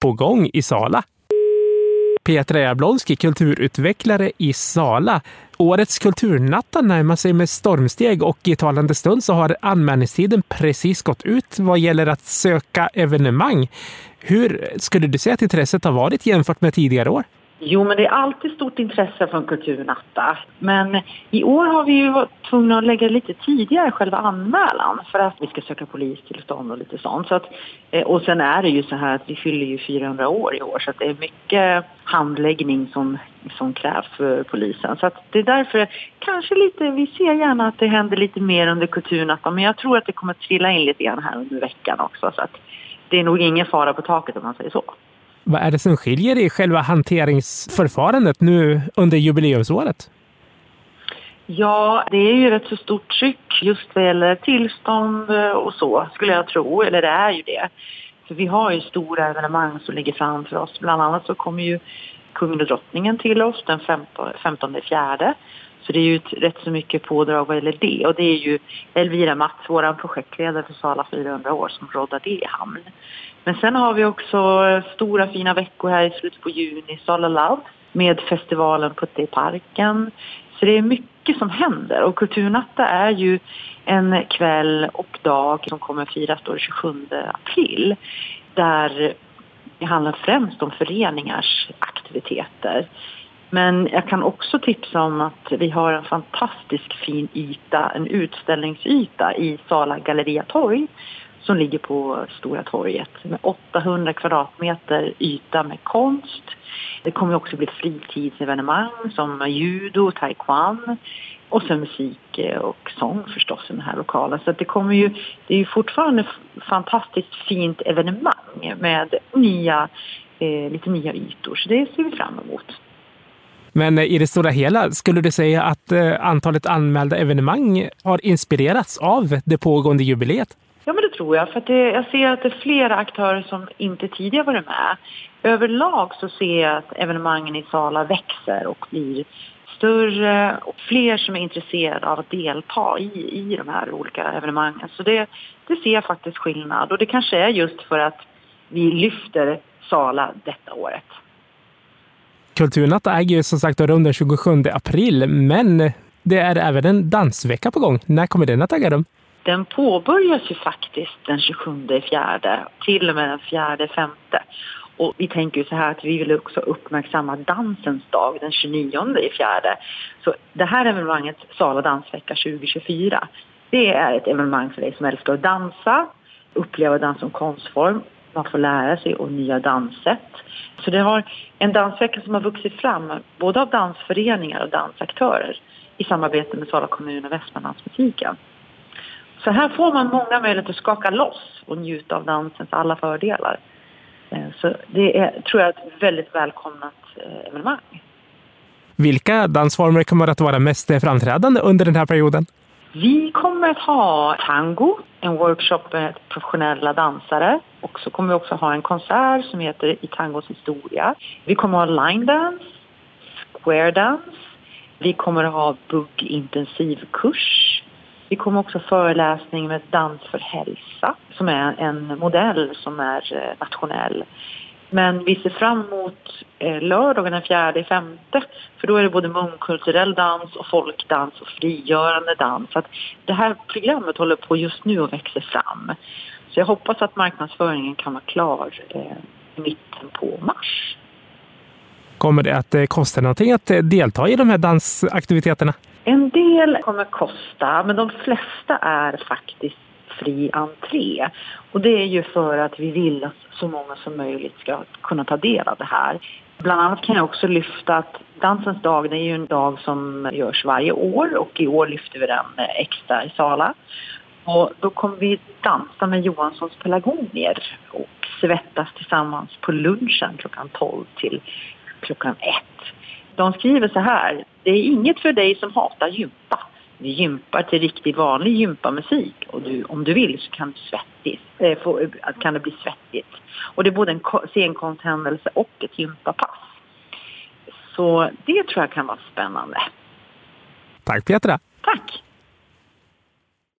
på gång i Sala. Petra Jablonski, kulturutvecklare i Sala. Årets kulturnatta närmar sig med stormsteg och i talande stund så har anmälningstiden precis gått ut vad gäller att söka evenemang. Hur skulle du säga att intresset har varit jämfört med tidigare år? Jo, men det är alltid stort intresse från Kulturnatta. Men i år har vi ju varit tvungna att lägga lite tidigare själva anmälan för att vi ska söka polistillstånd och lite sånt. Så att, eh, och sen är det ju så här att vi fyller ju 400 år i år så att det är mycket handläggning som, som krävs för polisen. Så att det är därför kanske lite, vi ser gärna att det händer lite mer under Kulturnatta men jag tror att det kommer att trilla in lite grann här under veckan också. Så att det är nog ingen fara på taket om man säger så. Vad är det som skiljer i själva hanteringsförfarandet nu under jubileumsåret? Ja, det är ju rätt så stort tryck just vad gäller tillstånd eh, och så, skulle jag tro. Eller det är ju det. För vi har ju stora evenemang som ligger framför oss. Bland annat så kommer ju kungen och drottningen till oss den 15, fjärde. Så det är ju ett, rätt så mycket pådrag vad gäller det. Och det är ju Elvira Mats, vår projektledare för Sala 400 år, som råddar det i hamn. Men sen har vi också stora fina veckor här i slutet på juni, Sala Love, med festivalen Putte i parken. Så det är mycket som händer och Kulturnatta är ju en kväll och dag som kommer firas då 27 april. Där det handlar främst om föreningars aktiviteter. Men jag kan också tipsa om att vi har en fantastisk fin yta, en utställningsyta i Sala Galleria Torg som ligger på Stora torget med 800 kvadratmeter yta med konst. Det kommer också bli fritidsevenemang som judo, taekwondo och sen musik och sång förstås i den här lokalen. Så det kommer ju, det är ju fortfarande fantastiskt fint evenemang med nya, eh, lite nya ytor. Så det ser vi fram emot. Men eh, i det stora hela, skulle du säga att eh, antalet anmälda evenemang har inspirerats av det pågående jubileet? Ja, men det tror jag. För det, jag ser att det är flera aktörer som inte tidigare varit med. Överlag så ser jag att evenemangen i Sala växer och blir större och fler som är intresserade av att delta i, i de här olika evenemangen. Så det, det ser jag faktiskt skillnad och det kanske är just för att vi lyfter Sala detta året. Kulturnatt äger ju som sagt rum den 27 april, men det är även en dansvecka på gång. När kommer den att äga rum? Den påbörjas ju faktiskt den 27 fjärde till och med den fjärde femte. Och vi tänker ju så här att vi vill också uppmärksamma dansens dag den 29 i fjärde. Så det här evenemanget, Sala dansvecka 2024, det är ett evenemang för dig som älskar att dansa, uppleva dans som konstform. Man får lära sig och nya danssätt. Så det har en dansvecka som har vuxit fram både av dansföreningar och dansaktörer i samarbete med Sala kommun och Västmanlandsmusiken. Så här får man många möjligheter att skaka loss och njuta av dansens alla fördelar. Eh, så det är, tror jag, ett väldigt välkomnat eh, evenemang. Vilka dansformer kommer att vara mest framträdande under den här perioden? Vi kommer att ha tango, en workshop med professionella dansare. Och så kommer vi också ha en konsert som heter I tangos historia. Vi kommer ha line dance, square dance. Vi kommer ha buggintensivkurs. Vi kommer också ha föreläsning med Dans för hälsa som är en modell som är eh, nationell. Men vi ser fram emot eh, lördagen den fjärde femte för då är det både mångkulturell dans och folkdans och frigörande dans. Så att det här programmet håller på just nu och växer fram. Så jag hoppas att marknadsföringen kan vara klar eh, i mitten på mars. Kommer det att kosta någonting att delta i de här dansaktiviteterna? En del kommer kosta, men de flesta är faktiskt fri entré. Och det är ju för att vi vill att så många som möjligt ska kunna ta del av det här. Bland annat kan jag också lyfta att Dansens dag det är ju en dag som görs varje år och i år lyfter vi den extra i Sala. Och då kommer vi dansa med Johanssons pelargonier och svettas tillsammans på lunchen klockan 12 till klockan 1. De skriver så här, det är inget för dig som hatar gympa. Vi gympar till riktig vanlig gympamusik och du, om du vill så kan, du svettigt, äh, få, kan det bli svettigt. Och det är både en scenkonsthändelse och ett gympapass. Så det tror jag kan vara spännande. Tack Petra! Tack!